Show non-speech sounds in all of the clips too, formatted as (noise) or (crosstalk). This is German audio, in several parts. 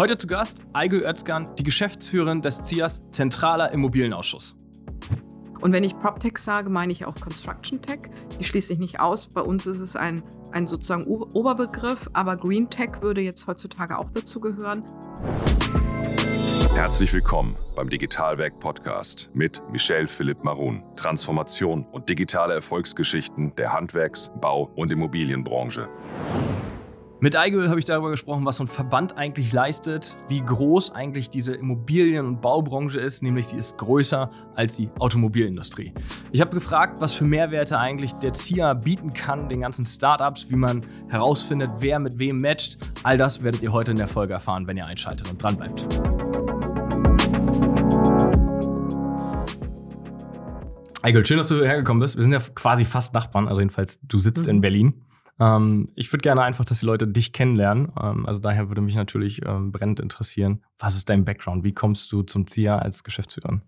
Heute zu Gast Aigül Özkan, die Geschäftsführerin des ZIAS Zentraler Immobilienausschuss. Und wenn ich PropTech sage, meine ich auch Construction Tech. Die schließe ich nicht aus. Bei uns ist es ein, ein sozusagen Oberbegriff, aber Green Tech würde jetzt heutzutage auch dazu gehören. Herzlich willkommen beim Digitalwerk Podcast mit Michel Philipp Marun. Transformation und digitale Erfolgsgeschichten der Handwerks-, Bau- und Immobilienbranche. Mit Eigel habe ich darüber gesprochen, was so ein Verband eigentlich leistet, wie groß eigentlich diese Immobilien- und Baubranche ist, nämlich sie ist größer als die Automobilindustrie. Ich habe gefragt, was für Mehrwerte eigentlich der ZIA bieten kann, den ganzen Startups, wie man herausfindet, wer mit wem matcht. All das werdet ihr heute in der Folge erfahren, wenn ihr einschaltet und dranbleibt. Eigel, schön, dass du hergekommen bist. Wir sind ja quasi fast Nachbarn, also jedenfalls du sitzt mhm. in Berlin. Ähm, ich würde gerne einfach, dass die Leute dich kennenlernen. Ähm, also daher würde mich natürlich ähm, brennend interessieren, was ist dein Background? Wie kommst du zum ZIA als Geschäftsführerin?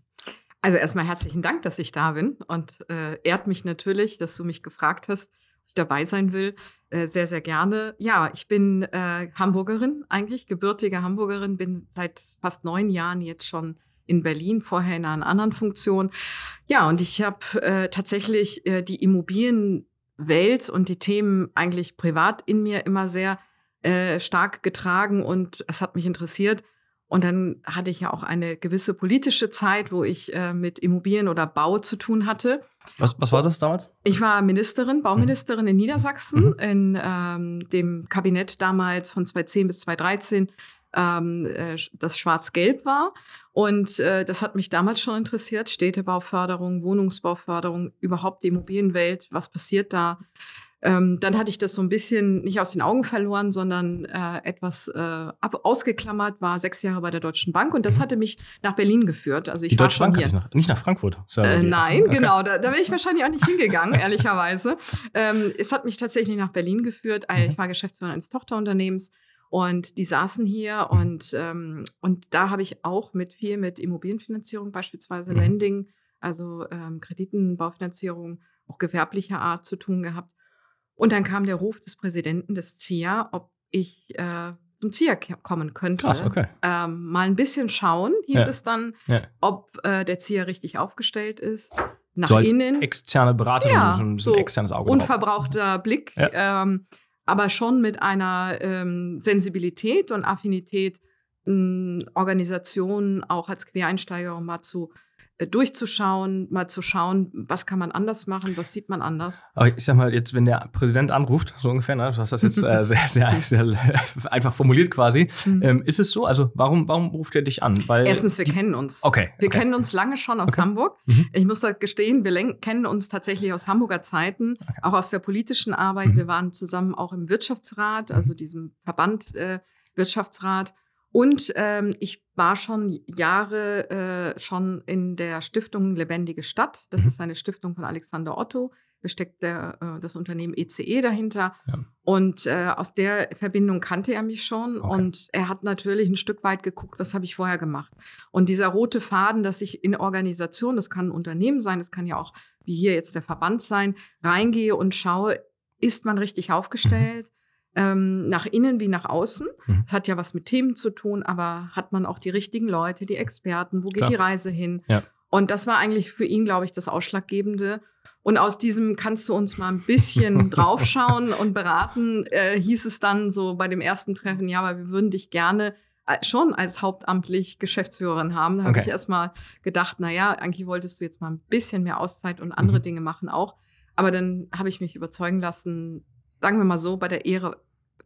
Also erstmal herzlichen Dank, dass ich da bin und äh, ehrt mich natürlich, dass du mich gefragt hast, ob ich dabei sein will. Äh, sehr, sehr gerne. Ja, ich bin äh, Hamburgerin eigentlich, gebürtige Hamburgerin, bin seit fast neun Jahren jetzt schon in Berlin, vorher in einer anderen Funktion. Ja, und ich habe äh, tatsächlich äh, die Immobilien Welt und die Themen eigentlich privat in mir immer sehr äh, stark getragen und es hat mich interessiert. Und dann hatte ich ja auch eine gewisse politische Zeit, wo ich äh, mit Immobilien oder Bau zu tun hatte. Was, was war das damals? Ich war Ministerin, Bauministerin mhm. in Niedersachsen, mhm. in ähm, dem Kabinett damals von 2010 bis 2013 ähm, äh, das schwarz-gelb war. Und äh, das hat mich damals schon interessiert. Städtebauförderung, Wohnungsbauförderung, überhaupt die Immobilienwelt, was passiert da? Ähm, dann hatte ich das so ein bisschen nicht aus den Augen verloren, sondern äh, etwas äh, ab, ausgeklammert, war sechs Jahre bei der Deutschen Bank und das mhm. hatte mich nach Berlin geführt. Also ich die war Deutsche Bank hier. Nach, nicht nach Frankfurt. Äh, nein, okay. genau, da, da wäre ich wahrscheinlich auch nicht hingegangen, (laughs) ehrlicherweise. Ähm, es hat mich tatsächlich nach Berlin geführt. Mhm. Ich war Geschäftsführerin eines Tochterunternehmens und die saßen hier und, ähm, und da habe ich auch mit viel mit Immobilienfinanzierung, beispielsweise mhm. Lending, also ähm, Krediten, Baufinanzierung, auch gewerblicher Art zu tun gehabt. Und dann kam der Ruf des Präsidenten des ZIA, ob ich äh, zum ZIA kommen könnte. Krass, okay. Ähm, mal ein bisschen schauen, hieß ja. es dann, ja. ob äh, der ZIA richtig aufgestellt ist. Nach so innen. Externe Beraterin, ja, so ein, so externes Auge. Unverbrauchter drauf. Blick. Ja. Ähm, aber schon mit einer ähm, Sensibilität und Affinität, ähm, Organisationen auch als Quereinsteigerin mal zu durchzuschauen, mal zu schauen, was kann man anders machen, was sieht man anders. Aber ich sag mal, jetzt, wenn der Präsident anruft, so ungefähr, ne, du hast das jetzt äh, (laughs) sehr, sehr, sehr, (laughs) einfach formuliert quasi, mhm. ähm, ist es so? Also warum, warum ruft er dich an? Weil Erstens, wir die, kennen uns. Okay. Wir okay. kennen uns lange schon aus okay. Hamburg. Mhm. Ich muss da gestehen, wir kennen uns tatsächlich aus Hamburger Zeiten, okay. auch aus der politischen Arbeit. Mhm. Wir waren zusammen auch im Wirtschaftsrat, also diesem Verband äh, Wirtschaftsrat. Und ähm, ich war schon Jahre äh, schon in der Stiftung Lebendige Stadt. Das mhm. ist eine Stiftung von Alexander Otto. Da steckt der, äh, das Unternehmen ECE dahinter. Ja. Und äh, aus der Verbindung kannte er mich schon. Okay. Und er hat natürlich ein Stück weit geguckt, was habe ich vorher gemacht. Und dieser rote Faden, dass ich in Organisation, das kann ein Unternehmen sein, das kann ja auch wie hier jetzt der Verband sein, reingehe und schaue, ist man richtig mhm. aufgestellt? Mhm ähm, nach innen wie nach außen. Mhm. Das hat ja was mit Themen zu tun, aber hat man auch die richtigen Leute, die Experten, wo geht Klar. die Reise hin? Ja. Und das war eigentlich für ihn, glaube ich, das Ausschlaggebende. Und aus diesem kannst du uns mal ein bisschen (laughs) draufschauen und beraten, äh, hieß es dann so bei dem ersten Treffen, ja, aber wir würden dich gerne äh, schon als hauptamtlich Geschäftsführerin haben. Da okay. habe ich erstmal gedacht, na ja, eigentlich wolltest du jetzt mal ein bisschen mehr Auszeit und andere mhm. Dinge machen auch. Aber dann habe ich mich überzeugen lassen, sagen wir mal so, bei der Ehre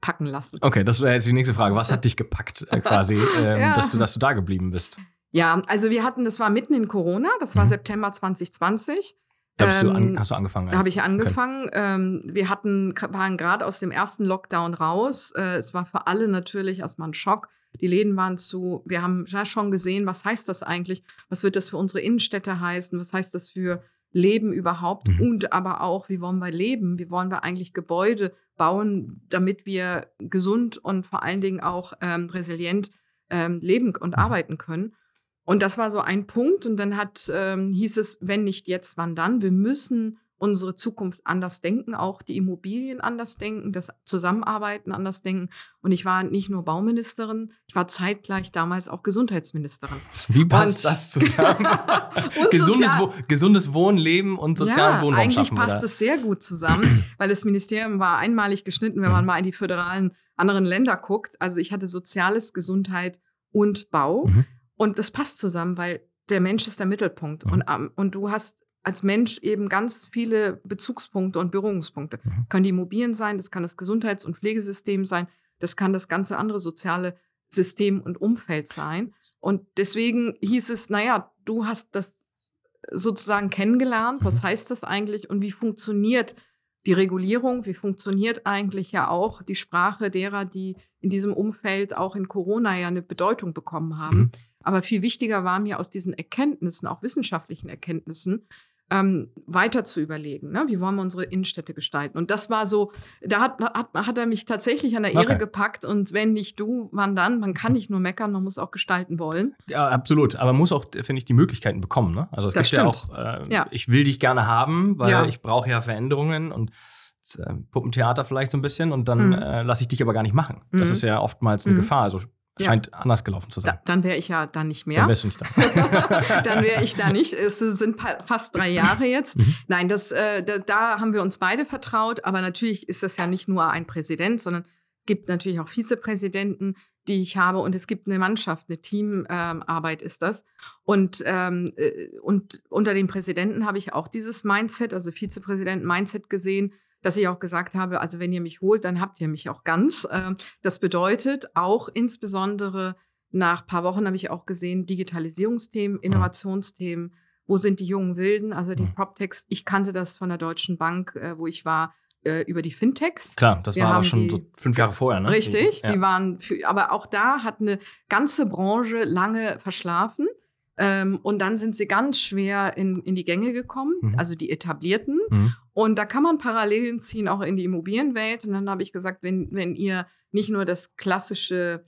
packen lassen. Okay, das wäre jetzt die nächste Frage. Was hat dich gepackt äh, quasi, (laughs) ähm, ja. dass, du, dass du da geblieben bist? Ja, also wir hatten, das war mitten in Corona, das war mhm. September 2020. Da hast, ähm, du an, hast du angefangen? Da habe ich angefangen. Ähm, wir hatten, waren gerade aus dem ersten Lockdown raus. Äh, es war für alle natürlich erstmal ein Schock. Die Läden waren zu. Wir haben ja schon gesehen, was heißt das eigentlich? Was wird das für unsere Innenstädte heißen? Was heißt das für Leben überhaupt mhm. und aber auch, wie wollen wir leben? Wie wollen wir eigentlich Gebäude bauen, damit wir gesund und vor allen Dingen auch ähm, resilient ähm, leben und mhm. arbeiten können? Und das war so ein Punkt. Und dann hat, ähm, hieß es, wenn nicht jetzt, wann dann? Wir müssen unsere Zukunft anders denken, auch die Immobilien anders denken, das Zusammenarbeiten anders denken. Und ich war nicht nur Bauministerin, ich war zeitgleich damals auch Gesundheitsministerin. Wie passt und das zusammen? (laughs) gesundes, Wo gesundes Wohnen, Leben und sozialen ja, Wohnraum eigentlich schaffen, passt es sehr gut zusammen, (clears throat) weil das Ministerium war einmalig geschnitten, wenn man mal in die föderalen anderen Länder guckt. Also ich hatte Soziales, Gesundheit und Bau. Mhm. Und das passt zusammen, weil der Mensch ist der Mittelpunkt. Mhm. Und, und du hast als Mensch eben ganz viele Bezugspunkte und Berührungspunkte. Mhm. Das können die Immobilien sein, das kann das Gesundheits- und Pflegesystem sein, das kann das ganze andere soziale System und Umfeld sein. Und deswegen hieß es, naja, du hast das sozusagen kennengelernt. Was mhm. heißt das eigentlich und wie funktioniert die Regulierung? Wie funktioniert eigentlich ja auch die Sprache derer, die in diesem Umfeld auch in Corona ja eine Bedeutung bekommen haben? Mhm. Aber viel wichtiger war mir aus diesen Erkenntnissen, auch wissenschaftlichen Erkenntnissen, ähm, weiter zu überlegen, ne? wie wollen wir unsere Innenstädte gestalten. Und das war so, da hat, hat, hat er mich tatsächlich an der Ehre okay. gepackt und wenn nicht du, wann dann? Man kann nicht nur meckern, man muss auch gestalten wollen. Ja, absolut. Aber man muss auch, finde ich, die Möglichkeiten bekommen. Ne? Also es das gibt stimmt. ja auch, äh, ja. ich will dich gerne haben, weil ja. ich brauche ja Veränderungen und äh, Puppentheater vielleicht so ein bisschen und dann mhm. äh, lasse ich dich aber gar nicht machen. Das mhm. ist ja oftmals eine mhm. Gefahr. Also Scheint ja. anders gelaufen zu sein. Da, dann wäre ich ja da nicht mehr. Dann wärst du nicht da. (laughs) dann wäre ich da nicht. Es sind fast drei Jahre jetzt. Mhm. Nein, das, äh, da, da, haben wir uns beide vertraut. Aber natürlich ist das ja nicht nur ein Präsident, sondern es gibt natürlich auch Vizepräsidenten, die ich habe. Und es gibt eine Mannschaft, eine Teamarbeit ähm, ist das. Und, ähm, äh, und unter dem Präsidenten habe ich auch dieses Mindset, also Vizepräsidenten-Mindset gesehen dass ich auch gesagt habe, also wenn ihr mich holt, dann habt ihr mich auch ganz. Ähm, das bedeutet auch insbesondere nach ein paar Wochen habe ich auch gesehen, Digitalisierungsthemen, Innovationsthemen, wo sind die jungen Wilden, also die PropTechs. Ich kannte das von der Deutschen Bank, äh, wo ich war, äh, über die Fintechs. Klar, das Wir war aber schon die, so fünf Jahre vorher, ne? Richtig, die, ja. die waren, für, aber auch da hat eine ganze Branche lange verschlafen. Ähm, und dann sind sie ganz schwer in, in die Gänge gekommen, mhm. also die etablierten. Mhm. Und da kann man Parallelen ziehen, auch in die Immobilienwelt. Und dann habe ich gesagt, wenn, wenn ihr nicht nur das klassische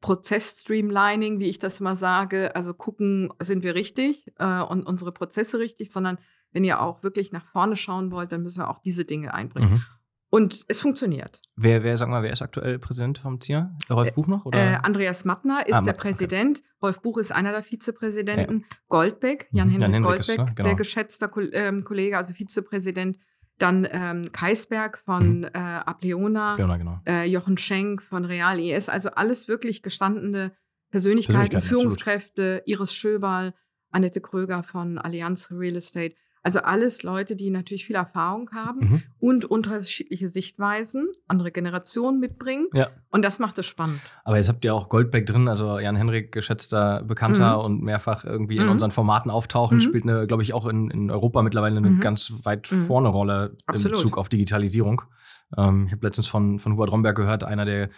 Prozess-Streamlining, wie ich das mal sage, also gucken, sind wir richtig äh, und unsere Prozesse richtig, sondern wenn ihr auch wirklich nach vorne schauen wollt, dann müssen wir auch diese Dinge einbringen. Mhm. Und es funktioniert. Wer, wer, sag mal, wer ist aktuell Präsident vom ZIA? Rolf Buch noch? Oder? Äh, Andreas Mattner ist ah, der Präsident. Okay. Rolf Buch ist einer der Vizepräsidenten. Ja. Goldbeck, Jan-Henrik Jan Goldbeck, ist, genau. sehr geschätzter Ko ähm, Kollege, also Vizepräsident. Dann ähm, Kaisberg von mhm. äh, Apleona, Apleona genau. äh, Jochen Schenk von Real ES, also alles wirklich gestandene Persönlichkeiten, Persönlichkeiten Führungskräfte, absolut. Iris Schöberl, Annette Kröger von Allianz Real Estate. Also alles Leute, die natürlich viel Erfahrung haben mhm. und unterschiedliche Sichtweisen, andere Generationen mitbringen. Ja. Und das macht es spannend. Aber jetzt habt ihr auch Goldbeck drin, also Jan Henrik, geschätzter Bekannter mhm. und mehrfach irgendwie in mhm. unseren Formaten auftauchen, mhm. spielt, eine, glaube ich, auch in, in Europa mittlerweile eine mhm. ganz weit vorne Rolle Absolut. in Bezug auf Digitalisierung. Ähm, ich habe letztens von, von Hubert Romberg gehört, einer der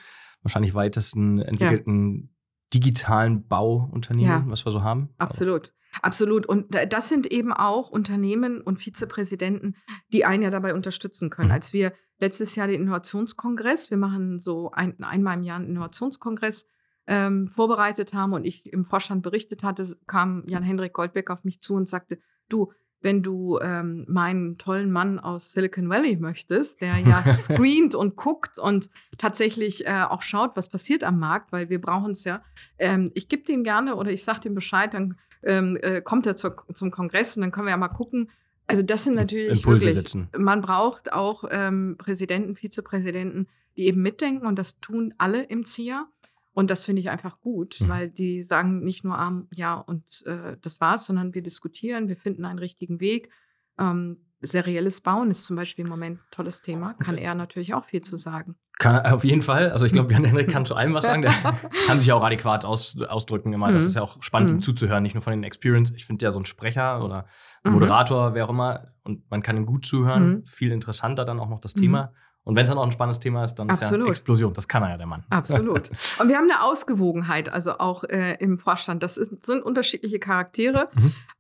wahrscheinlich weitesten entwickelten ja. digitalen Bauunternehmen, ja. was wir so haben. Absolut. Absolut. Und das sind eben auch Unternehmen und Vizepräsidenten, die einen ja dabei unterstützen können. Mhm. Als wir letztes Jahr den Innovationskongress, wir machen so ein, einmal im Jahr einen Innovationskongress, ähm, vorbereitet haben und ich im Vorstand berichtet hatte, kam Jan-Hendrik Goldbeck auf mich zu und sagte, du, wenn du ähm, meinen tollen Mann aus Silicon Valley möchtest, der ja (laughs) screent und guckt und tatsächlich äh, auch schaut, was passiert am Markt, weil wir brauchen es ja. Ähm, ich gebe den gerne oder ich sage dem Bescheid, dann ähm, äh, kommt er zur, zum Kongress und dann können wir ja mal gucken. Also das sind natürlich Impulse wirklich, setzen. man braucht auch ähm, Präsidenten, Vizepräsidenten, die eben mitdenken und das tun alle im ZIA. Und das finde ich einfach gut, mhm. weil die sagen nicht nur arm, ja und äh, das war's, sondern wir diskutieren, wir finden einen richtigen Weg. Ähm, serielles Bauen ist zum Beispiel im Moment ein tolles Thema, kann er natürlich auch viel zu sagen. Kann, auf jeden Fall. Also ich glaube, Jan Henrik kann zu allem was sagen. Der (laughs) kann sich auch adäquat aus, ausdrücken immer. Das mhm. ist ja auch spannend, mhm. ihm zuzuhören, nicht nur von den Experience. Ich finde ja so ein Sprecher oder mhm. Moderator, mhm. wer auch immer, und man kann ihm gut zuhören. Mhm. Viel interessanter dann auch noch das Thema. Mhm. Und wenn es dann auch ein spannendes Thema ist, dann Absolut. ist ja eine Explosion. Das kann er ja, der Mann. Absolut. (laughs) Und wir haben eine Ausgewogenheit, also auch äh, im Vorstand. Das ist, sind unterschiedliche Charaktere,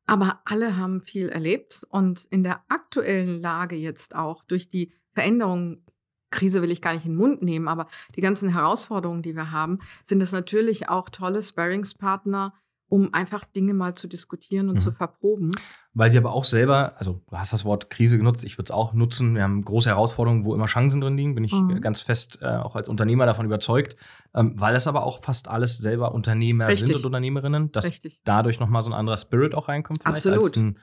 aber alle haben viel erlebt. Und in der aktuellen Lage jetzt auch durch die Veränderungen Krise will ich gar nicht in den Mund nehmen, aber die ganzen Herausforderungen, die wir haben, sind es natürlich auch tolle Sparringspartner um einfach Dinge mal zu diskutieren und mhm. zu verproben. Weil sie aber auch selber, also du hast das Wort Krise genutzt, ich würde es auch nutzen. Wir haben große Herausforderungen, wo immer Chancen drin liegen, bin ich mhm. ganz fest äh, auch als Unternehmer davon überzeugt. Ähm, weil das aber auch fast alles selber Unternehmer Richtig. sind und Unternehmerinnen, dass Richtig. dadurch nochmal so ein anderer Spirit auch reinkommt. Absolut. Als ein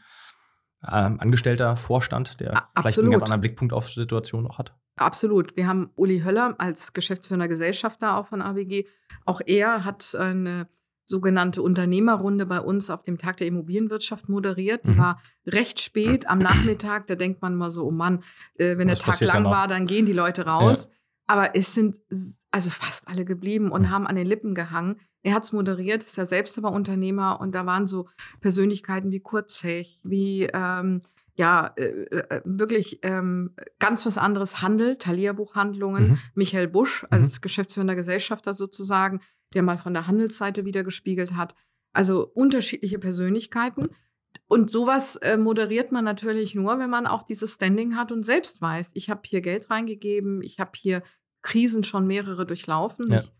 ähm, Angestellter Vorstand, der A vielleicht einen ganz anderen Blickpunkt auf die Situation auch hat. Absolut. Wir haben Uli Höller als geschäftsführender Gesellschafter auch von ABG. Auch er hat eine sogenannte Unternehmerrunde bei uns auf dem Tag der Immobilienwirtschaft moderiert. Die mhm. war recht spät am Nachmittag. Da denkt man mal so, oh Mann, äh, wenn Was der Tag lang war, dann gehen die Leute raus. Ja. Aber es sind also fast alle geblieben und mhm. haben an den Lippen gehangen. Er hat es moderiert, ist ja selbst aber Unternehmer und da waren so Persönlichkeiten wie Kurt Zech, wie ähm, ja, äh, äh, wirklich ähm, ganz was anderes Handel, Thalia-Buchhandlungen, mhm. Michael Busch als mhm. geschäftsführender Gesellschafter sozusagen, der mal von der Handelsseite wieder gespiegelt hat. Also unterschiedliche Persönlichkeiten. Und sowas äh, moderiert man natürlich nur, wenn man auch dieses Standing hat und selbst weiß, ich habe hier Geld reingegeben, ich habe hier Krisen schon mehrere durchlaufen. Ja. Ich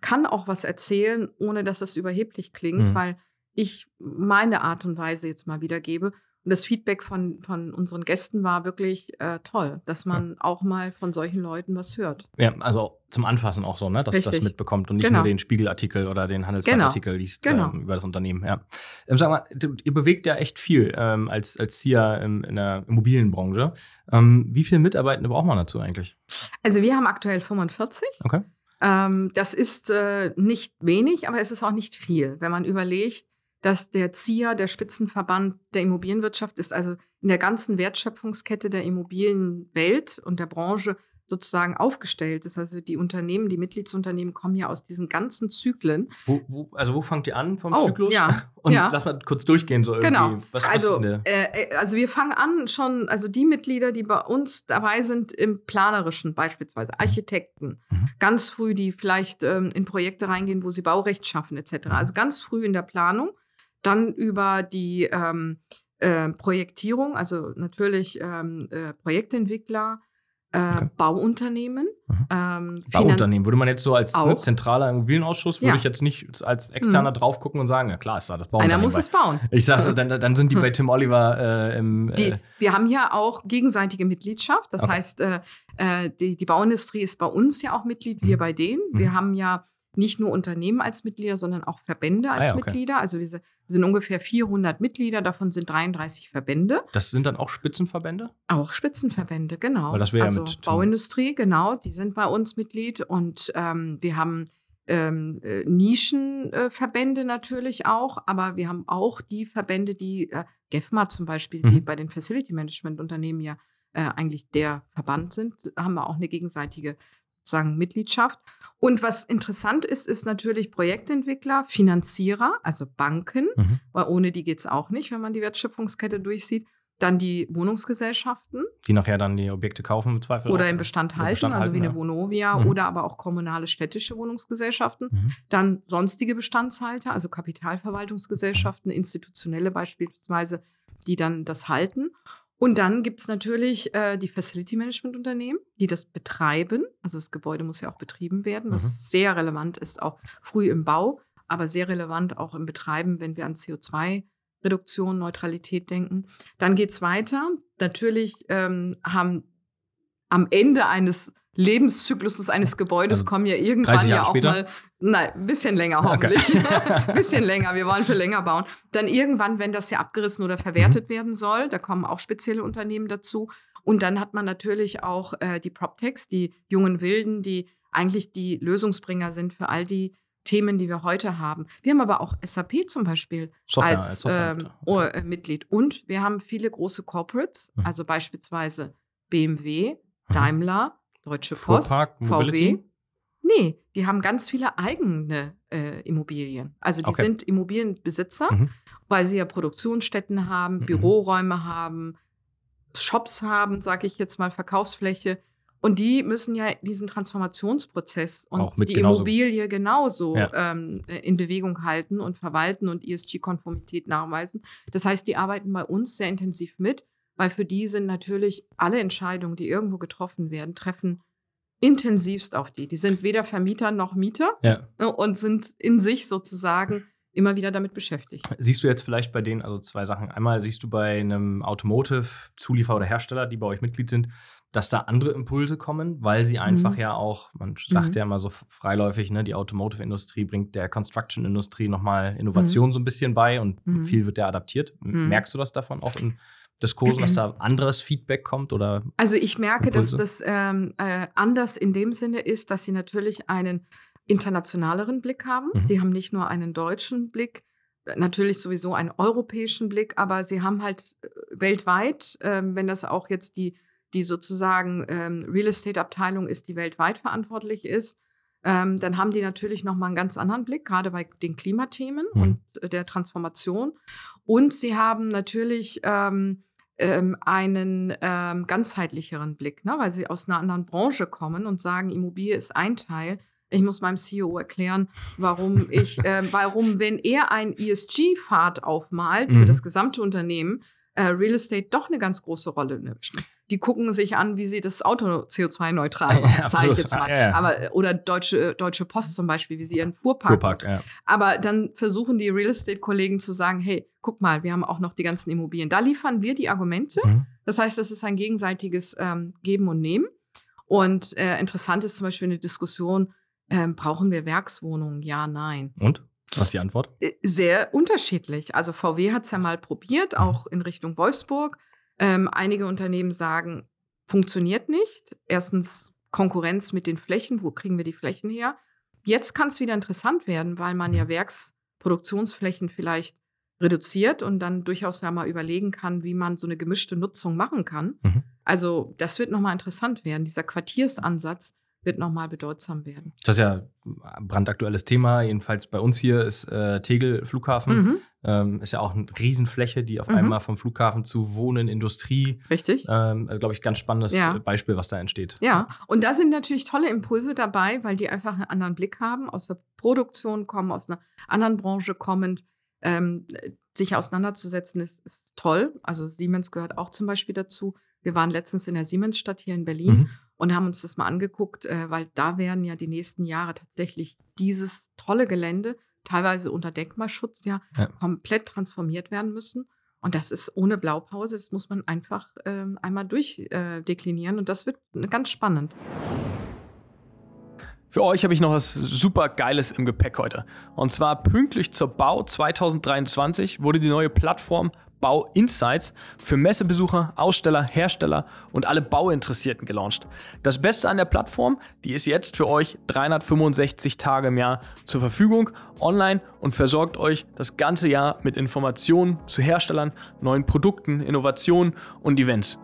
kann auch was erzählen, ohne dass das überheblich klingt, mhm. weil ich meine Art und Weise jetzt mal wiedergebe. Und das Feedback von, von unseren Gästen war wirklich äh, toll, dass man ja. auch mal von solchen Leuten was hört. Ja, also zum Anfassen auch so, ne? dass Richtig. das mitbekommt und nicht genau. nur den Spiegelartikel oder den Handelsblattartikel genau. liest genau. Ähm, über das Unternehmen. Ja. Ähm, sag mal, du, ihr bewegt ja echt viel ähm, als, als CIA im, in der Immobilienbranche. Ähm, wie viele Mitarbeitende braucht man dazu eigentlich? Also wir haben aktuell 45. Okay. Ähm, das ist äh, nicht wenig, aber es ist auch nicht viel, wenn man überlegt, dass der ZIA, der Spitzenverband der Immobilienwirtschaft, ist also in der ganzen Wertschöpfungskette der Immobilienwelt und der Branche sozusagen aufgestellt ist. Also die Unternehmen, die Mitgliedsunternehmen kommen ja aus diesen ganzen Zyklen. Wo, wo, also wo fangt ihr an vom oh, Zyklus? Ja, (laughs) Und ja. lass mal kurz durchgehen so irgendwie. Genau. Was, was also, äh, äh, also wir fangen an schon, also die Mitglieder, die bei uns dabei sind im Planerischen beispielsweise, Architekten, mhm. ganz früh, die vielleicht ähm, in Projekte reingehen, wo sie Baurecht schaffen etc. Mhm. Also ganz früh in der Planung dann über die ähm, äh, Projektierung, also natürlich ähm, äh, Projektentwickler, äh, okay. Bauunternehmen. Mhm. Ähm, Bauunternehmen, würde man jetzt so als ne, zentraler Immobilienausschuss, würde ja. ich jetzt nicht als Externer mhm. drauf gucken und sagen, ja klar ist da das Bauunternehmen. Einer muss es bauen. Ich sage, dann, dann sind die (laughs) bei Tim Oliver äh, im... Die, äh, wir haben ja auch gegenseitige Mitgliedschaft, das okay. heißt, äh, äh, die, die Bauindustrie ist bei uns ja auch Mitglied, wir mhm. bei denen. Wir mhm. haben ja nicht nur Unternehmen als Mitglieder, sondern auch Verbände als ah, ja, okay. Mitglieder. Also wir sind ungefähr 400 Mitglieder, davon sind 33 Verbände. Das sind dann auch Spitzenverbände? Auch Spitzenverbände, genau. Weil das also ja mit Bauindustrie, genau, die sind bei uns Mitglied und ähm, wir haben ähm, äh, Nischenverbände äh, natürlich auch, aber wir haben auch die Verbände, die äh, GEFMA zum Beispiel, mhm. die bei den Facility Management Unternehmen ja äh, eigentlich der Verband sind, haben wir auch eine gegenseitige sozusagen Mitgliedschaft. Und was interessant ist, ist natürlich Projektentwickler, Finanzierer, also Banken, mhm. weil ohne die geht es auch nicht, wenn man die Wertschöpfungskette durchsieht. Dann die Wohnungsgesellschaften. Die nachher dann die Objekte kaufen im Zweifel. Oder im Bestand halten, Bestand also halten, wie eine ja. Vonovia mhm. oder aber auch kommunale städtische Wohnungsgesellschaften. Mhm. Dann sonstige Bestandshalter, also Kapitalverwaltungsgesellschaften, institutionelle beispielsweise, die dann das halten. Und dann gibt es natürlich äh, die Facility Management Unternehmen, die das betreiben. Also das Gebäude muss ja auch betrieben werden, was mhm. sehr relevant ist, auch früh im Bau, aber sehr relevant auch im Betreiben, wenn wir an CO2-Reduktion, Neutralität denken. Dann geht es weiter. Natürlich ähm, haben am Ende eines Lebenszykluses eines Gebäudes also kommen ja irgendwann ja auch später? mal, nein, ein bisschen länger hoffentlich, ein (laughs) okay. (laughs) bisschen länger, wir wollen für länger bauen. Dann irgendwann, wenn das ja abgerissen oder verwertet mhm. werden soll, da kommen auch spezielle Unternehmen dazu. Und dann hat man natürlich auch äh, die PropTechs, die jungen Wilden, die eigentlich die Lösungsbringer sind für all die Themen, die wir heute haben. Wir haben aber auch SAP zum Beispiel Software, als, als ähm, okay. äh, Mitglied. Und wir haben viele große Corporates, mhm. also beispielsweise BMW, mhm. Daimler, Deutsche Post, Fuhrpark, VW. Nee, die haben ganz viele eigene äh, Immobilien. Also die okay. sind Immobilienbesitzer, mhm. weil sie ja Produktionsstätten haben, mhm. Büroräume haben, Shops haben, sage ich jetzt mal, Verkaufsfläche. Und die müssen ja diesen Transformationsprozess und die genauso. Immobilie genauso ja. ähm, in Bewegung halten und verwalten und ESG-Konformität nachweisen. Das heißt, die arbeiten bei uns sehr intensiv mit weil für die sind natürlich alle Entscheidungen, die irgendwo getroffen werden, treffen intensivst auf die. Die sind weder Vermieter noch Mieter ja. Ne, und sind in sich sozusagen immer wieder damit beschäftigt. Siehst du jetzt vielleicht bei denen, also zwei Sachen. Einmal siehst du bei einem Automotive-Zulieferer oder Hersteller, die bei euch Mitglied sind, dass da andere Impulse kommen, weil sie einfach mhm. ja auch, man sagt mhm. ja immer so freiläufig, ne, die Automotive-Industrie bringt der Construction-Industrie nochmal Innovation mhm. so ein bisschen bei und mhm. viel wird der adaptiert. Mhm. Merkst du das davon auch in Diskursen, dass da anderes Feedback kommt oder? Also ich merke, Impulse? dass das ähm, äh, anders in dem Sinne ist, dass sie natürlich einen internationaleren Blick haben. Mhm. Die haben nicht nur einen deutschen Blick, natürlich sowieso einen europäischen Blick, aber sie haben halt äh, weltweit, äh, wenn das auch jetzt die die sozusagen ähm, Real Estate Abteilung ist, die weltweit verantwortlich ist, ähm, dann haben die natürlich noch mal einen ganz anderen Blick, gerade bei den Klimathemen mhm. und der Transformation. Und sie haben natürlich ähm, ähm, einen ähm, ganzheitlicheren Blick, ne? weil sie aus einer anderen Branche kommen und sagen, Immobilie ist ein Teil. Ich muss meinem CEO erklären, warum ich, (laughs) äh, warum, wenn er ein ESG-Pfad aufmalt mhm. für das gesamte Unternehmen, äh, Real Estate doch eine ganz große Rolle nimmt die gucken sich an, wie sie das Auto CO2-neutral machen, (laughs) ja, sage ich jetzt mal. Ja, ja. Aber, oder Deutsche, Deutsche Post zum Beispiel, wie sie ihren Fuhrpark. Fuhrpark. Aber dann versuchen die Real Estate-Kollegen zu sagen, hey, guck mal, wir haben auch noch die ganzen Immobilien. Da liefern wir die Argumente. Mhm. Das heißt, das ist ein gegenseitiges ähm, Geben und Nehmen. Und äh, interessant ist zum Beispiel eine Diskussion, äh, brauchen wir Werkswohnungen? Ja, nein. Und? Was ist die Antwort? Äh, sehr unterschiedlich. Also VW hat es ja mal probiert, mhm. auch in Richtung Wolfsburg. Ähm, einige Unternehmen sagen, funktioniert nicht. Erstens Konkurrenz mit den Flächen, wo kriegen wir die Flächen her? Jetzt kann es wieder interessant werden, weil man ja Werksproduktionsflächen vielleicht reduziert und dann durchaus ja mal überlegen kann, wie man so eine gemischte Nutzung machen kann. Mhm. Also das wird nochmal interessant werden, dieser Quartiersansatz wird nochmal bedeutsam werden. Das ist ja ein brandaktuelles Thema. Jedenfalls bei uns hier ist äh, Tegel Flughafen. Mhm. Ähm, ist ja auch eine Riesenfläche, die auf mhm. einmal vom Flughafen zu Wohnen, Industrie. Richtig. Ähm, also, Glaube ich, ganz spannendes ja. Beispiel, was da entsteht. Ja, und da sind natürlich tolle Impulse dabei, weil die einfach einen anderen Blick haben, aus der Produktion kommen, aus einer anderen Branche kommend. Ähm, sich auseinanderzusetzen ist, ist toll. Also Siemens gehört auch zum Beispiel dazu. Wir waren letztens in der Siemensstadt hier in Berlin mhm. Und haben uns das mal angeguckt, äh, weil da werden ja die nächsten Jahre tatsächlich dieses tolle Gelände, teilweise unter Denkmalschutz, ja, ja. komplett transformiert werden müssen. Und das ist ohne Blaupause, das muss man einfach äh, einmal durchdeklinieren. Äh, und das wird ganz spannend. Für euch habe ich noch was super Geiles im Gepäck heute. Und zwar pünktlich zur Bau 2023 wurde die neue Plattform Bau Insights für Messebesucher, Aussteller, Hersteller und alle Bauinteressierten gelauncht. Das Beste an der Plattform, die ist jetzt für euch 365 Tage im Jahr zur Verfügung, online und versorgt euch das ganze Jahr mit Informationen zu Herstellern, neuen Produkten, Innovationen und Events.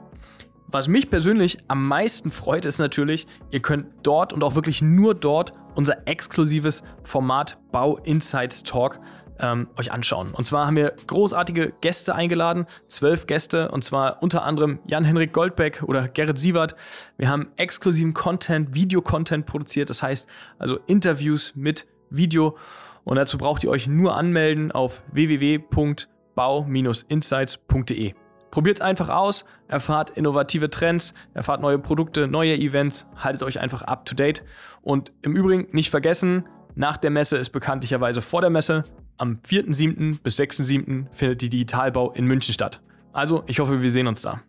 Was mich persönlich am meisten freut, ist natürlich, ihr könnt dort und auch wirklich nur dort unser exklusives Format Bau Insights Talk ähm, euch anschauen. Und zwar haben wir großartige Gäste eingeladen, zwölf Gäste, und zwar unter anderem Jan-Henrik Goldbeck oder Gerrit Sievert. Wir haben exklusiven Content, Videocontent produziert, das heißt also Interviews mit Video. Und dazu braucht ihr euch nur anmelden auf www.bau-insights.de. Probiert es einfach aus, erfahrt innovative Trends, erfahrt neue Produkte, neue Events, haltet euch einfach up to date. Und im Übrigen nicht vergessen, nach der Messe ist bekanntlicherweise vor der Messe. Am 4.7. bis 6.7. findet die Digitalbau in München statt. Also, ich hoffe, wir sehen uns da.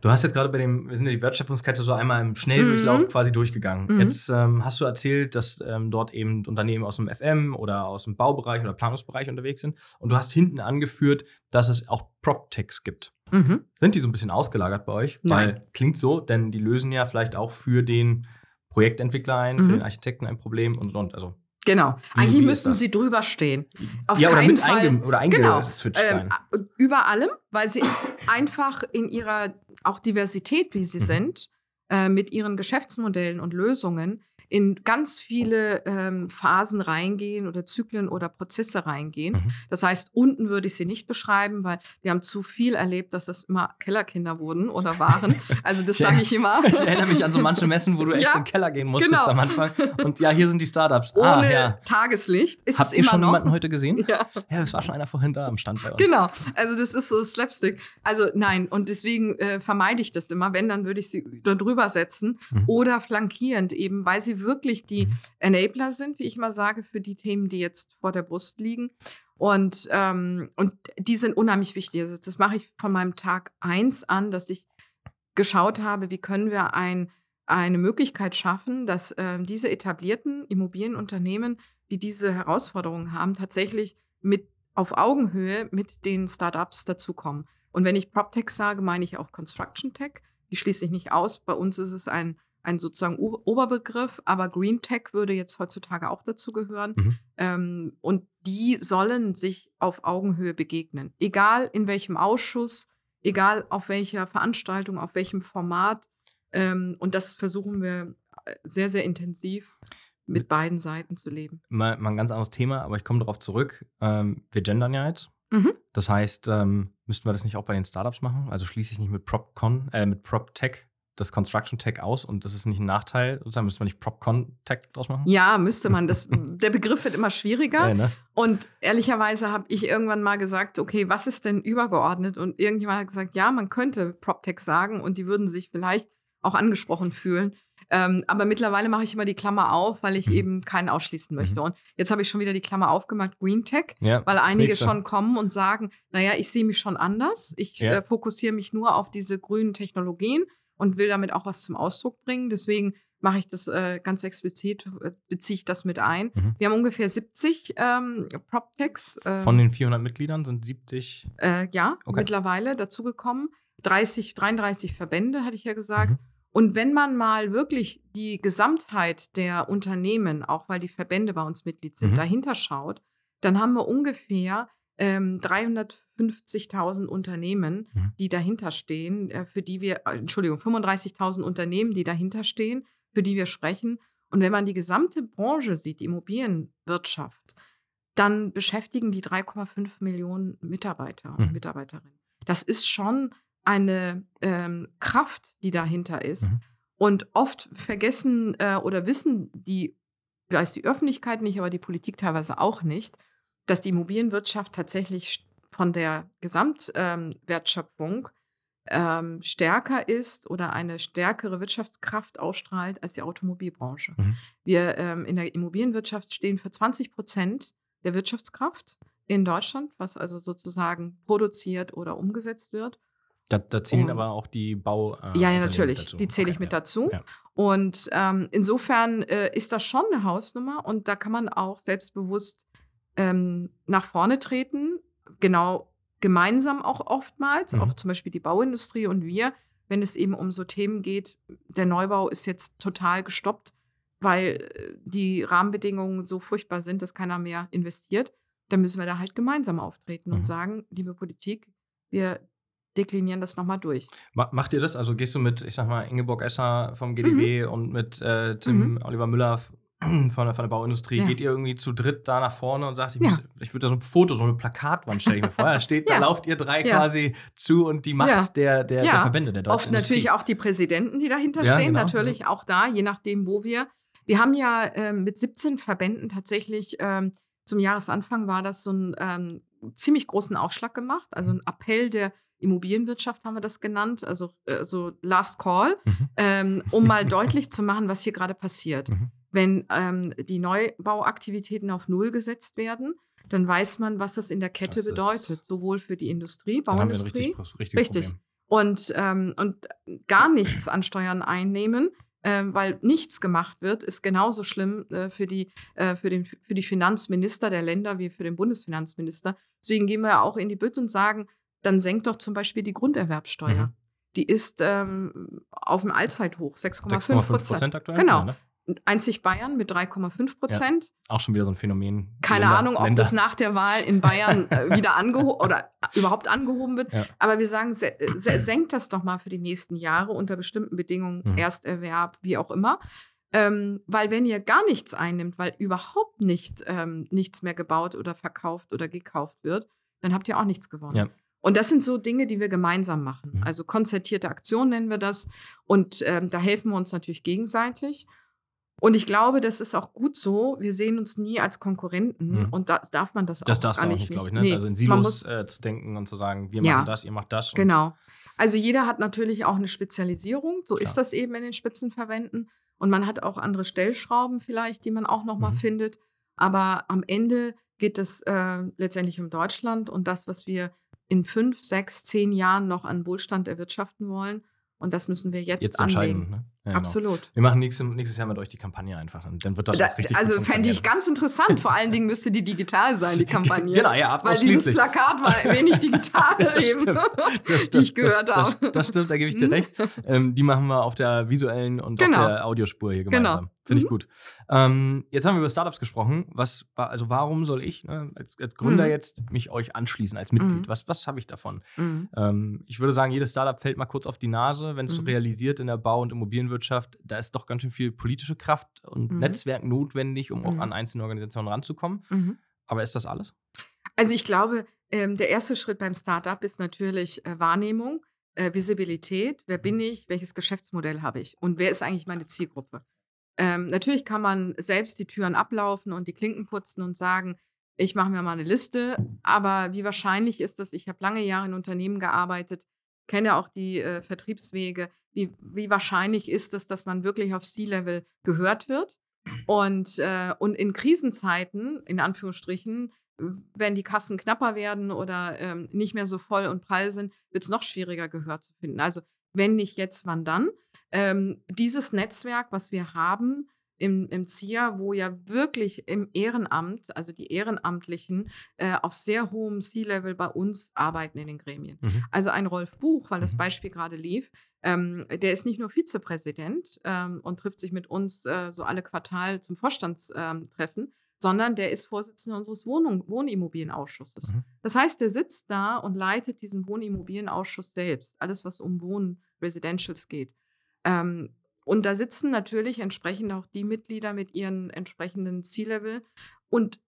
Du hast jetzt gerade bei dem, wir sind ja die Wertschöpfungskette so einmal im Schnelldurchlauf mhm. quasi durchgegangen. Mhm. Jetzt ähm, hast du erzählt, dass ähm, dort eben Unternehmen aus dem FM oder aus dem Baubereich oder Planungsbereich unterwegs sind. Und du hast hinten angeführt, dass es auch PropTechs gibt. Mhm. Sind die so ein bisschen ausgelagert bei euch? Nein. Weil klingt so, denn die lösen ja vielleicht auch für den Projektentwickler ein, für mhm. den Architekten ein Problem und und. Also Genau. Eigentlich müssten sie drüber stehen. Auf ja, keinen oder Fall. Einge oder eingeswitcht genau. sein. Ähm, über allem, weil sie einfach in ihrer auch Diversität, wie sie mhm. sind, äh, mit ihren Geschäftsmodellen und Lösungen in ganz viele ähm, Phasen reingehen oder Zyklen oder Prozesse reingehen. Mhm. Das heißt, unten würde ich sie nicht beschreiben, weil wir haben zu viel erlebt, dass das immer Kellerkinder wurden oder waren. Also das sage ich immer. Ich erinnere mich an so manche Messen, wo du echt ja, in den Keller gehen musstest genau. am Anfang. Und ja, hier sind die Startups. Ohne ah, ja. Tageslicht ist Habt es immer ihr schon noch. jemanden heute gesehen? Ja. Ja, es war schon einer vorhin da am Stand bei uns. Genau. Also das ist so Slapstick. Also nein, und deswegen äh, vermeide ich das immer. Wenn, dann würde ich sie da drüber setzen mhm. oder flankierend eben, weil sie die wirklich die mhm. Enabler sind, wie ich mal sage, für die Themen, die jetzt vor der Brust liegen. Und, ähm, und die sind unheimlich wichtig. Also das mache ich von meinem Tag eins an, dass ich geschaut habe, wie können wir ein, eine Möglichkeit schaffen, dass äh, diese etablierten Immobilienunternehmen, die diese Herausforderungen haben, tatsächlich mit auf Augenhöhe mit den Startups dazukommen. Und wenn ich PropTech sage, meine ich auch Construction Tech. Die schließe ich nicht aus. Bei uns ist es ein, ein sozusagen Oberbegriff, aber Green Tech würde jetzt heutzutage auch dazu gehören. Mhm. Ähm, und die sollen sich auf Augenhöhe begegnen. Egal in welchem Ausschuss, egal auf welcher Veranstaltung, auf welchem Format. Ähm, und das versuchen wir äh, sehr, sehr intensiv mit beiden Seiten zu leben. Mal, mal ein ganz anderes Thema, aber ich komme darauf zurück. Ähm, wir gendern ja jetzt. Mhm. Das heißt, ähm, müssten wir das nicht auch bei den Startups machen? Also schließe ich nicht mit PropCon, äh, mit PropTech das Construction Tech aus und das ist nicht ein Nachteil. Sozusagen müsste man nicht PropCon Tech draus machen? Ja, müsste man. Das, (laughs) der Begriff wird immer schwieriger. Ja, ne? Und ehrlicherweise habe ich irgendwann mal gesagt, okay, was ist denn übergeordnet? Und irgendjemand hat gesagt, ja, man könnte PropTech sagen und die würden sich vielleicht auch angesprochen fühlen. Ähm, aber mittlerweile mache ich immer die Klammer auf, weil ich mhm. eben keinen ausschließen möchte. Mhm. Und jetzt habe ich schon wieder die Klammer aufgemacht, Green Tech, ja, weil einige schon kommen und sagen, naja, ich sehe mich schon anders. Ich ja. äh, fokussiere mich nur auf diese grünen Technologien und will damit auch was zum Ausdruck bringen. Deswegen mache ich das äh, ganz explizit, äh, beziehe ich das mit ein. Mhm. Wir haben ungefähr 70 ähm, PropTechs. Ähm, Von den 400 Mitgliedern sind 70? Äh, ja, okay. mittlerweile dazugekommen. 30, 33 Verbände, hatte ich ja gesagt. Mhm. Und wenn man mal wirklich die Gesamtheit der Unternehmen, auch weil die Verbände bei uns Mitglied sind, mhm. dahinter schaut, dann haben wir ungefähr ähm, 350.000 Unternehmen, mhm. die dahinter stehen, äh, für die wir, äh, Entschuldigung, 35.000 Unternehmen, die dahinter stehen, für die wir sprechen. Und wenn man die gesamte Branche sieht, die Immobilienwirtschaft, dann beschäftigen die 3,5 Millionen Mitarbeiter und mhm. Mitarbeiterinnen. Das ist schon eine ähm, Kraft, die dahinter ist. Mhm. Und oft vergessen äh, oder wissen die, weiß die Öffentlichkeit nicht, aber die Politik teilweise auch nicht, dass die Immobilienwirtschaft tatsächlich von der Gesamtwertschöpfung ähm, ähm, stärker ist oder eine stärkere Wirtschaftskraft ausstrahlt als die Automobilbranche. Mhm. Wir ähm, in der Immobilienwirtschaft stehen für 20 Prozent der Wirtschaftskraft in Deutschland, was also sozusagen produziert oder umgesetzt wird. Da, da zählen um, aber auch die Bau. Äh, ja, ja, natürlich. Dazu. Die zähle okay, ich mit ja. dazu. Ja. Und ähm, insofern äh, ist das schon eine Hausnummer und da kann man auch selbstbewusst ähm, nach vorne treten. Genau gemeinsam auch oftmals, mhm. auch zum Beispiel die Bauindustrie und wir, wenn es eben um so Themen geht, der Neubau ist jetzt total gestoppt, weil äh, die Rahmenbedingungen so furchtbar sind, dass keiner mehr investiert, dann müssen wir da halt gemeinsam auftreten mhm. und sagen, liebe Politik, wir deklinieren das nochmal durch. Macht ihr das? Also gehst du mit, ich sag mal, Ingeborg Esser vom GDW mhm. und mit äh, Tim mhm. Oliver Müller (clears throat) von der, von der Bauindustrie, ja. geht ihr irgendwie zu dritt da nach vorne und sagt, ich, ja. ich würde da so ein Foto, so eine Plakatwand stelle ich mir vor. Da steht, ja. da lauft ihr drei quasi zu und die Macht der, der, der, Verbände der deutschen Oft Industrie. natürlich auch die Präsidenten, die dahinter stehen, genau. natürlich auch da, je nachdem, wo wir. Wir haben ja äh, mit 17 Verbänden tatsächlich ähm, zum Jahresanfang war das so ein ähm, ziemlich großen Aufschlag gemacht, also ein Appell der Immobilienwirtschaft haben wir das genannt, also, also Last Call, mhm. ähm, um mal deutlich zu machen, was hier gerade passiert. Mhm. Wenn ähm, die Neubauaktivitäten auf Null gesetzt werden, dann weiß man, was das in der Kette das bedeutet, sowohl für die Industrie, Bauindustrie. Richtig. richtig. Und, ähm, und gar nichts an Steuern einnehmen, äh, weil nichts gemacht wird, ist genauso schlimm äh, für, die, äh, für, den, für die Finanzminister der Länder wie für den Bundesfinanzminister. Deswegen gehen wir auch in die Bütt und sagen, dann senkt doch zum Beispiel die Grunderwerbsteuer. Mhm. Die ist ähm, auf dem Allzeithoch, 6,5 Prozent. aktuell? Genau. Ja, ne? Einzig Bayern mit 3,5 Prozent. Ja, auch schon wieder so ein Phänomen. Keine Länder, Ahnung, ob Länder. das nach der Wahl in Bayern äh, (laughs) wieder angehoben oder überhaupt angehoben wird. Ja. Aber wir sagen, se se senkt das doch mal für die nächsten Jahre unter bestimmten Bedingungen, mhm. Ersterwerb, wie auch immer. Ähm, weil wenn ihr gar nichts einnimmt, weil überhaupt nicht ähm, nichts mehr gebaut oder verkauft oder gekauft wird, dann habt ihr auch nichts gewonnen. Ja. Und das sind so Dinge, die wir gemeinsam machen. Mhm. Also konzertierte Aktion nennen wir das. Und ähm, da helfen wir uns natürlich gegenseitig. Und ich glaube, das ist auch gut so. Wir sehen uns nie als Konkurrenten mhm. und da darf man das, das auch gar nicht, nicht glaube ich. Ne? Nee, also in Silos muss, äh, zu denken und zu sagen, wir machen ja, das, ihr macht das. Genau. Also jeder hat natürlich auch eine Spezialisierung. So Klar. ist das eben in den Spitzenverbänden. Und man hat auch andere Stellschrauben vielleicht, die man auch nochmal Mhm. findet. Aber am Ende geht es äh, letztendlich um Deutschland und das, was wir in fünf, sechs, zehn Jahren noch an Wohlstand erwirtschaften wollen. Und das müssen wir jetzt, Jetzt anlegen. entscheiden. Ne? Ja, genau. Absolut. Wir machen nächstes, nächstes Jahr mit euch die Kampagne einfach. Dann, wird das Da, richtig also fände ich ganz interessant. Vor allen Dingen müsste die digital sein, die (laughs) Kampagne. Genau, ja, Weil dieses. Plakat war wenig (laughs) digital Ja, das eben, stimmt. Das (laughs) die ich gehört das, habe. Das, das stimmt, da gebe ich dir Mhm. recht. Ähm, die machen wir auf der visuellen und Genau. auf der Audiospur hier Genau. gemeinsam. Finde ich Mhm. gut. Ähm, jetzt haben wir über Startups gesprochen. Was, wa- also warum soll ich ne, als, als Gründer Mhm. jetzt mich euch anschließen als Mitglied? Mhm. Was, was habe ich davon? Mhm. Ähm, ich würde sagen, jedes Startup fällt mal kurz auf die Nase, wenn es Mhm. realisiert in der Bau- und Immobilienwirtschaft. Da ist doch ganz schön viel politische Kraft und Mhm. Netzwerk notwendig, um auch Mhm. an einzelne Organisationen ranzukommen. Mhm. Aber ist das alles? Also ich glaube, ähm, der erste Schritt beim Startup ist natürlich äh, Wahrnehmung, äh, Visibilität. Wer bin ich? Welches Geschäftsmodell habe ich? Und wer ist eigentlich meine Zielgruppe? Ähm, natürlich kann man selbst die Türen ablaufen und die Klinken putzen und sagen, ich mache mir mal eine Liste. Aber wie wahrscheinlich ist das? Ich habe lange Jahre in Unternehmen gearbeitet, kenne auch die äh, Vertriebswege. Wie, wie wahrscheinlich ist es, dass man wirklich auf C-Level gehört wird? Und, äh, und in Krisenzeiten, in Anführungsstrichen, wenn die Kassen knapper werden oder ähm, nicht mehr so voll und prall sind, wird es noch schwieriger, Gehör zu finden. Also wenn nicht jetzt, wann dann? Ähm, dieses Netzwerk, was wir haben im, im ZIA, wo ja wirklich im Ehrenamt, also die Ehrenamtlichen, äh, auf sehr hohem C-Level bei uns arbeiten in den Gremien. Mhm. Also ein Rolf Buch, weil das Mhm. Beispiel gerade lief, ähm, der ist nicht nur Vizepräsident ähm, und trifft sich mit uns äh, so alle Quartal zum Vorstandstreffen, ähm, sondern der ist Vorsitzender unseres Wohnung Wohnimmobilienausschusses. Mhm. Das heißt, der sitzt da und leitet diesen Wohnimmobilienausschuss selbst, alles was um Wohn Residentials geht. Ähm, und da sitzen natürlich entsprechend auch die Mitglieder mit ihren entsprechenden C-Level und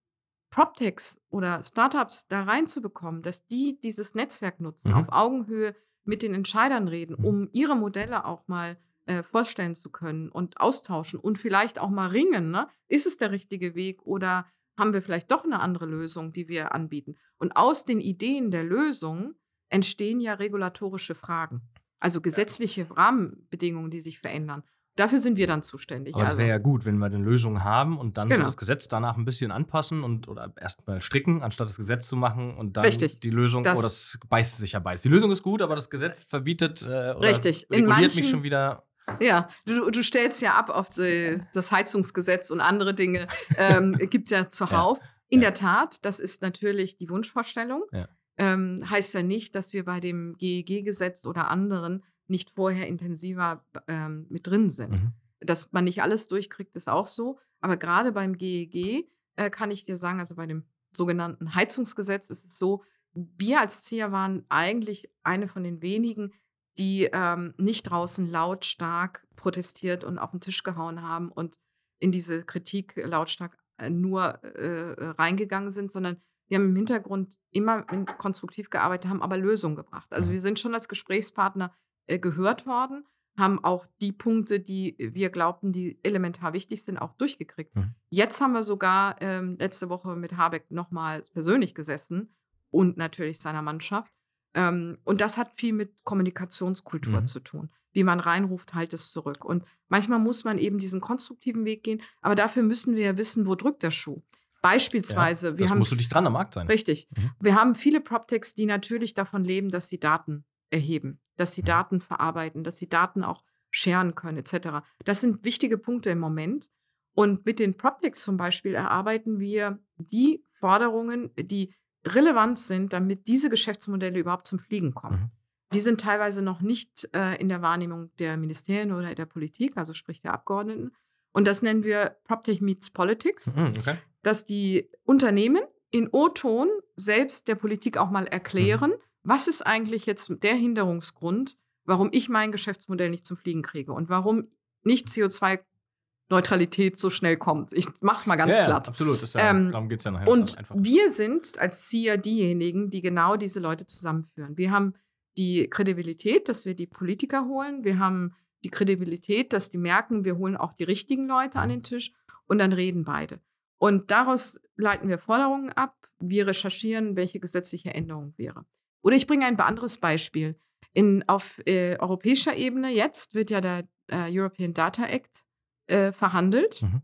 PropTechs oder Startups da reinzubekommen, dass die dieses Netzwerk nutzen, Mhm. auf Augenhöhe mit den Entscheidern reden, Mhm. um ihre Modelle auch mal äh, vorstellen zu können und austauschen und vielleicht auch mal ringen. Ne? Ist es der richtige Weg oder haben wir vielleicht doch eine andere Lösung, die wir anbieten? Und aus den Ideen der Lösung entstehen ja regulatorische Fragen, also gesetzliche Rahmenbedingungen, die sich verändern. Dafür sind wir dann zuständig. Aber es also. wäre ja gut, wenn wir eine Lösung haben und dann so Genau. das Gesetz danach ein bisschen anpassen und oder erstmal stricken, anstatt das Gesetz zu machen und dann Richtig. die Lösung, Das- oh, das beißt sich ja beides. Die Lösung ist gut, aber das Gesetz verbietet äh, oder Richtig. In reguliert mich manchen- schon wieder. Ja, du, du stellst ja ab auf die, das Heizungsgesetz und andere Dinge. Ähm, (laughs) Gibt es ja zuhauf. In Ja. der Tat, das ist natürlich die Wunschvorstellung. Ja. Ähm, heißt ja nicht, dass wir bei dem GEG-Gesetz oder anderen nicht vorher intensiver ähm, mit drin sind. Mhm. Dass man nicht alles durchkriegt, ist auch so. Aber gerade beim GEG äh, kann ich dir sagen, also bei dem sogenannten Heizungsgesetz ist es so, wir als ZIA waren eigentlich eine von den wenigen, die ähm, nicht draußen lautstark protestiert und auf den Tisch gehauen haben und in diese Kritik lautstark äh, nur äh, äh, reingegangen sind, sondern wir haben im Hintergrund immer konstruktiv gearbeitet, haben aber Lösungen gebracht. Also Mhm. wir sind schon als Gesprächspartner äh, gehört worden, haben auch die Punkte, die wir glaubten, die elementar wichtig sind, auch durchgekriegt. Mhm. Jetzt haben wir sogar ähm, letzte Woche mit Habeck nochmal persönlich gesessen und natürlich seiner Mannschaft. Ähm, und das hat viel mit Kommunikationskultur Mhm. zu tun. Wie man reinruft, halt es zurück. Und manchmal muss man eben diesen konstruktiven Weg gehen, aber dafür müssen wir ja wissen, wo drückt der Schuh. Beispielsweise, wir das haben musst du dich dran am Markt sein. Richtig. Mhm. Wir haben viele PropTechs, die natürlich davon leben, dass sie Daten erheben, dass sie Mhm. Daten verarbeiten, dass sie Daten auch scheren können, etc. Das sind wichtige Punkte im Moment. Und mit den PropTechs zum Beispiel erarbeiten wir die Forderungen, die relevant sind, damit diese Geschäftsmodelle überhaupt zum Fliegen kommen. Mhm. Die sind teilweise noch nicht äh, in der Wahrnehmung der Ministerien oder der Politik, also sprich der Abgeordneten. Und das nennen wir PropTech Meets Politics Mhm, okay. Dass die Unternehmen in O-Ton selbst der Politik auch mal erklären, was ist eigentlich jetzt der Hinderungsgrund, warum ich mein Geschäftsmodell nicht zum Fliegen kriege und warum nicht CO2-Neutralität so schnell kommt. Ich mach's mal ganz ja, ja, platt. absolut. Das ja, Ähm, darum geht es ja nachher. Und einfach. wir sind als CIA diejenigen, die genau diese Leute zusammenführen. Wir haben die Kredibilität, dass wir die Politiker holen. Wir haben die Kredibilität, dass die merken, wir holen auch die richtigen Leute an den Tisch und dann reden beide. Und daraus leiten wir Forderungen ab. Wir recherchieren, welche gesetzliche Änderung wäre. Oder ich bringe ein anderes Beispiel. In, auf äh, europäischer Ebene jetzt wird ja der äh, European Data Act äh, verhandelt. Mhm.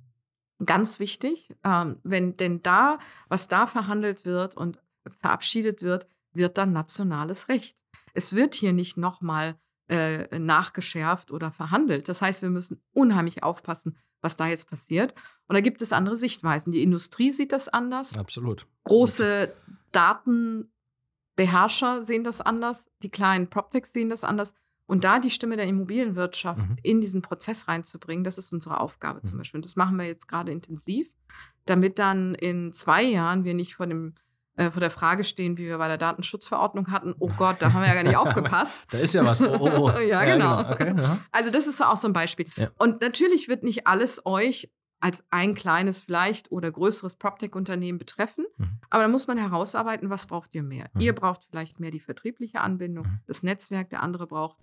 Ganz wichtig, ähm, wenn denn da, was da verhandelt wird und verabschiedet wird, wird dann nationales Recht. Es wird hier nicht nochmal äh, nachgeschärft oder verhandelt. Das heißt, wir müssen unheimlich aufpassen, was da jetzt passiert. Und da gibt es andere Sichtweisen. Die Industrie sieht das anders. Absolut. Große Datenbeherrscher sehen das anders. Die kleinen PropTechs sehen das anders. Und da die Stimme der Immobilienwirtschaft mhm. in diesen Prozess reinzubringen, das ist unsere Aufgabe mhm. zum Beispiel. Und das machen wir jetzt gerade intensiv, damit dann in zwei Jahren wir nicht vor dem äh, vor der Frage stehen, wie wir bei der Datenschutzverordnung hatten, oh Gott, da haben wir ja gar nicht (laughs) aufgepasst. da ist ja was. Oh, oh, oh. (laughs) ja, genau. Ja, genau. Okay, ja. Also das ist auch so ein Beispiel. Ja. Und natürlich wird nicht alles euch als ein kleines vielleicht oder größeres PropTech-Unternehmen betreffen. Mhm. Aber da muss man herausarbeiten, was braucht ihr mehr? Mhm. Ihr braucht vielleicht mehr die vertriebliche Anbindung, mhm. das Netzwerk, der andere braucht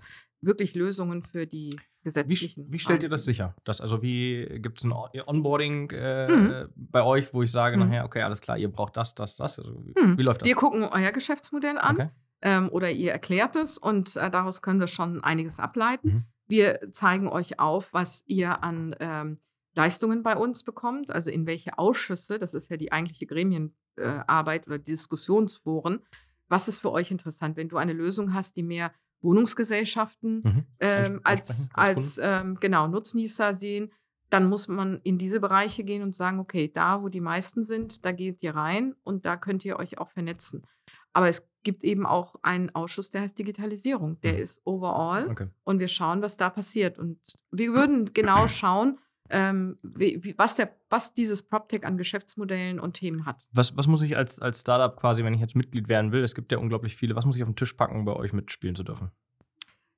wirklich Lösungen für die gesetzlichen. Wie, wie stellt ihr das sicher? Das, also wie gibt es ein Onboarding äh, mhm. bei euch, wo ich sage mhm. nachher, okay, alles klar, ihr braucht das, das, das. Also, wie, mhm. wie, läuft das? Wir gucken euer Geschäftsmodell an okay. ähm, oder ihr erklärt es und äh, daraus können wir schon einiges ableiten. Mhm. Wir zeigen euch auf, was ihr an ähm, Leistungen bei uns bekommt, also in welche Ausschüsse, das ist ja die eigentliche Gremienarbeit äh, oder Diskussionsforen, was ist für euch interessant, wenn du eine Lösung hast, die mehr Wohnungsgesellschaften mhm. ähm, als, als ähm, genau, Nutznießer sehen, dann muss man in diese Bereiche gehen und sagen, okay, da, wo die meisten sind, da geht ihr rein und da könnt ihr euch auch vernetzen. Aber es gibt eben auch einen Ausschuss, der heißt Digitalisierung. Der mhm. ist overall okay. und wir schauen, was da passiert. Und wir würden genau (clears throat) schauen, ähm, wie, wie, was, der, was dieses PropTech an Geschäftsmodellen und Themen hat. Was, was muss ich als, als Startup quasi, wenn ich jetzt Mitglied werden will, es gibt ja unglaublich viele, was muss ich auf den Tisch packen, um bei euch mitspielen zu dürfen?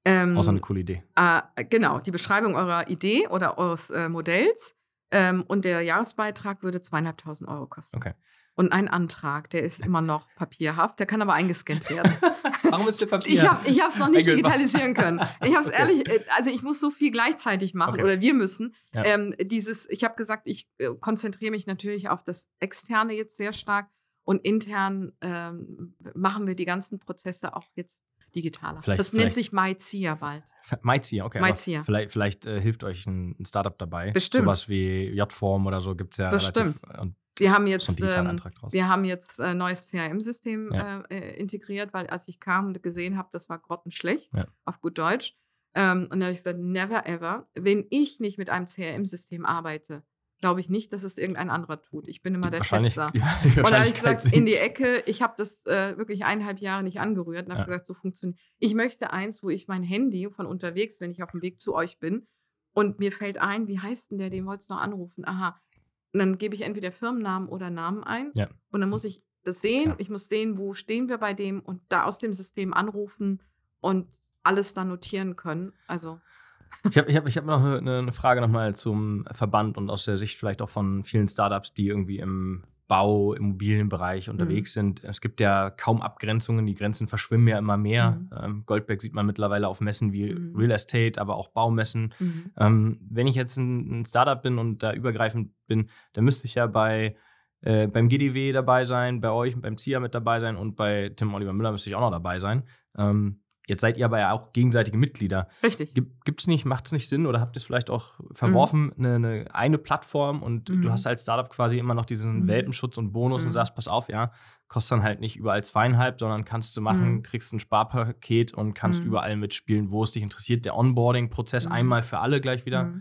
Ähm, Außer eine coole Idee. Äh, genau, die Beschreibung eurer Idee oder eures äh, Modells ähm, und der Jahresbeitrag würde zweieinhalbtausend Euro kosten. Okay. Und ein Antrag, der ist immer noch papierhaft, der kann aber eingescannt werden. (laughs) Warum ist der Papier? Ich habe es noch nicht digitalisieren können. Ich habe es (laughs) okay. ehrlich, äh, also ich muss so viel gleichzeitig machen okay. oder wir müssen. Ja. Ähm, dieses, ich habe gesagt, ich äh, konzentriere mich natürlich auf das Externe jetzt sehr stark und intern ähm, machen wir die ganzen Prozesse auch jetzt digitaler. Vielleicht, das nennt sich MyZia bald. MyZia, okay. MyZia. Vielleicht, vielleicht äh, hilft euch ein, ein, Startup dabei. Bestimmt. Sowas wie J-Form oder so gibt es ja Bestimmt. relativ. Und wir haben jetzt, ähm, wir haben jetzt ein neues CRM-System ja. äh, äh, integriert, weil als ich kam und gesehen habe, das war grottenschlecht, ja. auf gut Deutsch. Ähm, und da habe ich gesagt, never ever. Wenn ich nicht mit einem CRM-System arbeite, glaube ich nicht, dass es irgendein anderer tut. Ich bin immer der Tester. (laughs) habe ich gesagt, sind. in die Ecke, ich habe das äh, wirklich eineinhalb Jahre nicht angerührt und habe ja. gesagt, so funktioniert. Ich möchte eins, wo ich mein Handy von unterwegs, wenn ich auf dem Weg zu euch bin, und mir fällt ein, wie heißt denn der, den wolltest du noch anrufen? Aha, und dann gebe ich entweder Firmennamen oder Namen ein. Ja. Und dann muss ich das sehen. Klar. Ich muss sehen, wo stehen wir bei dem und da aus dem System anrufen und alles dann notieren können. Also. Ich habe ich hab, ich hab noch eine, eine Frage nochmal zum Verband und aus der Sicht vielleicht auch von vielen Startups, die irgendwie im Bau, Immobilienbereich unterwegs mhm. sind. Es gibt ja kaum Abgrenzungen, die Grenzen verschwimmen ja immer mehr. Mhm. Ähm, Goldberg sieht man mittlerweile auf Messen wie mhm. Real Estate, aber auch Baumessen. Mhm. Ähm, wenn ich jetzt ein, ein, Startup bin und da übergreifend bin, dann müsste ich ja bei äh, beim GDW dabei sein, bei euch, beim ZIA mit dabei sein und bei Tim Oliver Müller müsste ich auch noch dabei sein. Ähm, Jetzt seid ihr aber ja auch gegenseitige Mitglieder. Richtig. Gibt es nicht, macht es nicht Sinn oder habt ihr es vielleicht auch verworfen, mhm. eine, eine, Plattform und mhm. du hast als Startup quasi immer noch diesen mhm. Welpenschutz und Bonus und mhm. sagst, pass auf, ja, kostet dann halt nicht überall zweieinhalb, sondern kannst du machen, mhm. kriegst ein Sparpaket und kannst mhm. überall mitspielen, wo es dich interessiert. Der Onboarding-Prozess einmal für alle gleich wieder.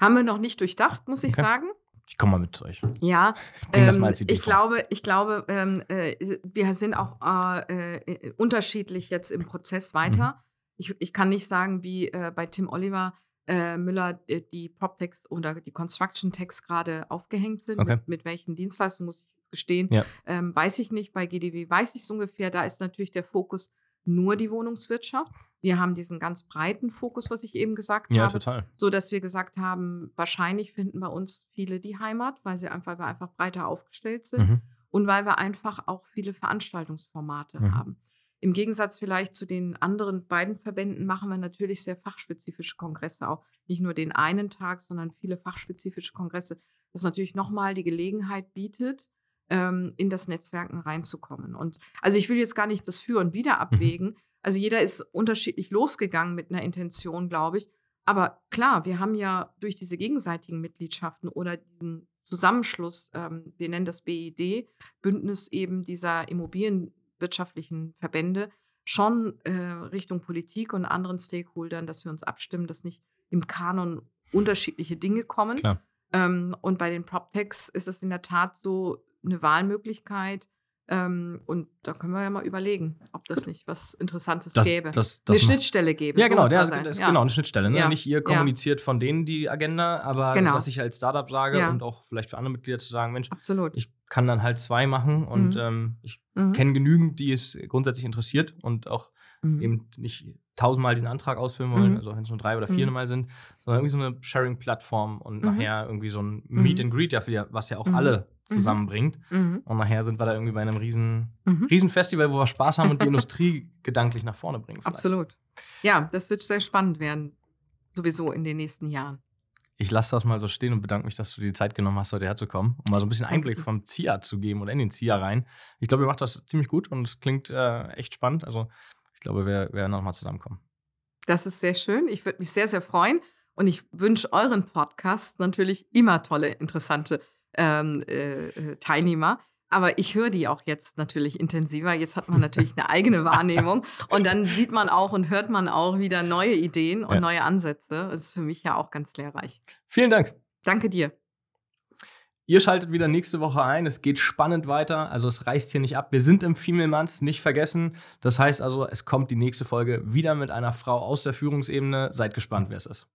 Haben wir noch nicht durchdacht, muss ich okay. sagen. Ich komme mal mit zu euch. Ja, ähm, ich glaube, ich glaube, ähm, äh, wir sind auch äh, äh, unterschiedlich jetzt im Prozess weiter. Mhm. Ich, ich kann nicht sagen, wie äh, bei Tim Oliver äh, Müller äh, die PropTechs oder die Construction Techs gerade aufgehängt sind. Okay. Mit, mit, welchen Dienstleistungen muss ich gestehen, ja. ähm, weiß ich nicht. Bei GDW weiß ich es ungefähr. Da ist natürlich der Fokus nur die Wohnungswirtschaft. Wir haben diesen ganz breiten Fokus, was ich eben gesagt ja, habe. Total. So dass wir gesagt haben, wahrscheinlich finden bei uns viele die Heimat, weil sie einfach, weil wir einfach breiter aufgestellt sind mhm. und weil wir einfach auch viele Veranstaltungsformate mhm. haben. Im Gegensatz vielleicht zu den anderen beiden Verbänden machen wir natürlich sehr fachspezifische Kongresse auch. Nicht nur den einen Tag, sondern viele fachspezifische Kongresse, was natürlich nochmal die Gelegenheit bietet, ähm, in das Netzwerken reinzukommen. Und also ich will jetzt gar nicht das Für und Wider mhm. abwägen. Mhm. Also jeder ist unterschiedlich losgegangen mit einer Intention, glaube ich. Aber klar, wir haben ja durch diese gegenseitigen Mitgliedschaften oder diesen Zusammenschluss, ähm, wir nennen das BID, Bündnis eben dieser immobilienwirtschaftlichen Verbände, schon äh, Richtung Politik und anderen Stakeholdern, dass wir uns abstimmen, dass nicht im Kanon unterschiedliche Dinge kommen. Ähm, und bei den PropTechs ist es in der Tat so eine Wahlmöglichkeit, ähm, und da können wir ja mal überlegen, ob das nicht was Interessantes das, gäbe. Das, das eine Schnittstelle gäbe. Ja, genau, der, das ist ja. genau eine Schnittstelle. Ne? Ja. Nicht ihr kommuniziert ja. von denen die Agenda, aber genau. dass ich als Startup sage und auch vielleicht für andere Mitglieder zu sagen, Mensch, Absolut. ich kann dann halt zwei machen und mhm. ähm, ich mhm. kenne genügend, die es grundsätzlich interessiert und auch mhm. eben nicht tausendmal diesen Antrag ausfüllen wollen, mhm. also wenn es nur drei oder vier mhm. mal sind, sondern irgendwie so eine Sharing-Plattform und mhm. nachher irgendwie so ein Meet and Greet, ja, was ja auch alle zusammenbringt. Und nachher sind wir da irgendwie bei einem riesen, riesen Festival, wo wir Spaß haben und die Industrie (laughs) gedanklich nach vorne bringen. Vielleicht. Absolut. Ja, das wird sehr spannend werden, sowieso in den nächsten Jahren. Ich lasse das mal so stehen und bedanke mich, dass du dir die Zeit genommen hast, heute herzukommen, um mal so ein bisschen Einblick vom ZIA zu geben oder in den ZIA rein. Ich glaube, ihr macht das ziemlich gut und es klingt äh, echt spannend. Also ich glaube, wir werden nochmal zusammenkommen. Das ist sehr schön. Ich würde mich sehr, sehr freuen. Und ich wünsche euren Podcast natürlich immer tolle, interessante ähm, äh, äh Teilnehmer. Aber ich höre die auch jetzt natürlich intensiver. Jetzt hat man natürlich eine eigene (laughs) Wahrnehmung. Und dann sieht man auch und hört man auch wieder neue Ideen und ja. neue Ansätze. Das ist für mich ja auch ganz lehrreich. Vielen Dank. Danke dir. Ihr schaltet wieder nächste Woche ein. Es geht spannend weiter. Also es reißt hier nicht ab. Wir sind im Female Month, nicht vergessen. Das heißt also, es kommt die nächste Folge wieder mit einer Frau aus der Führungsebene. Seid gespannt, wer es ist.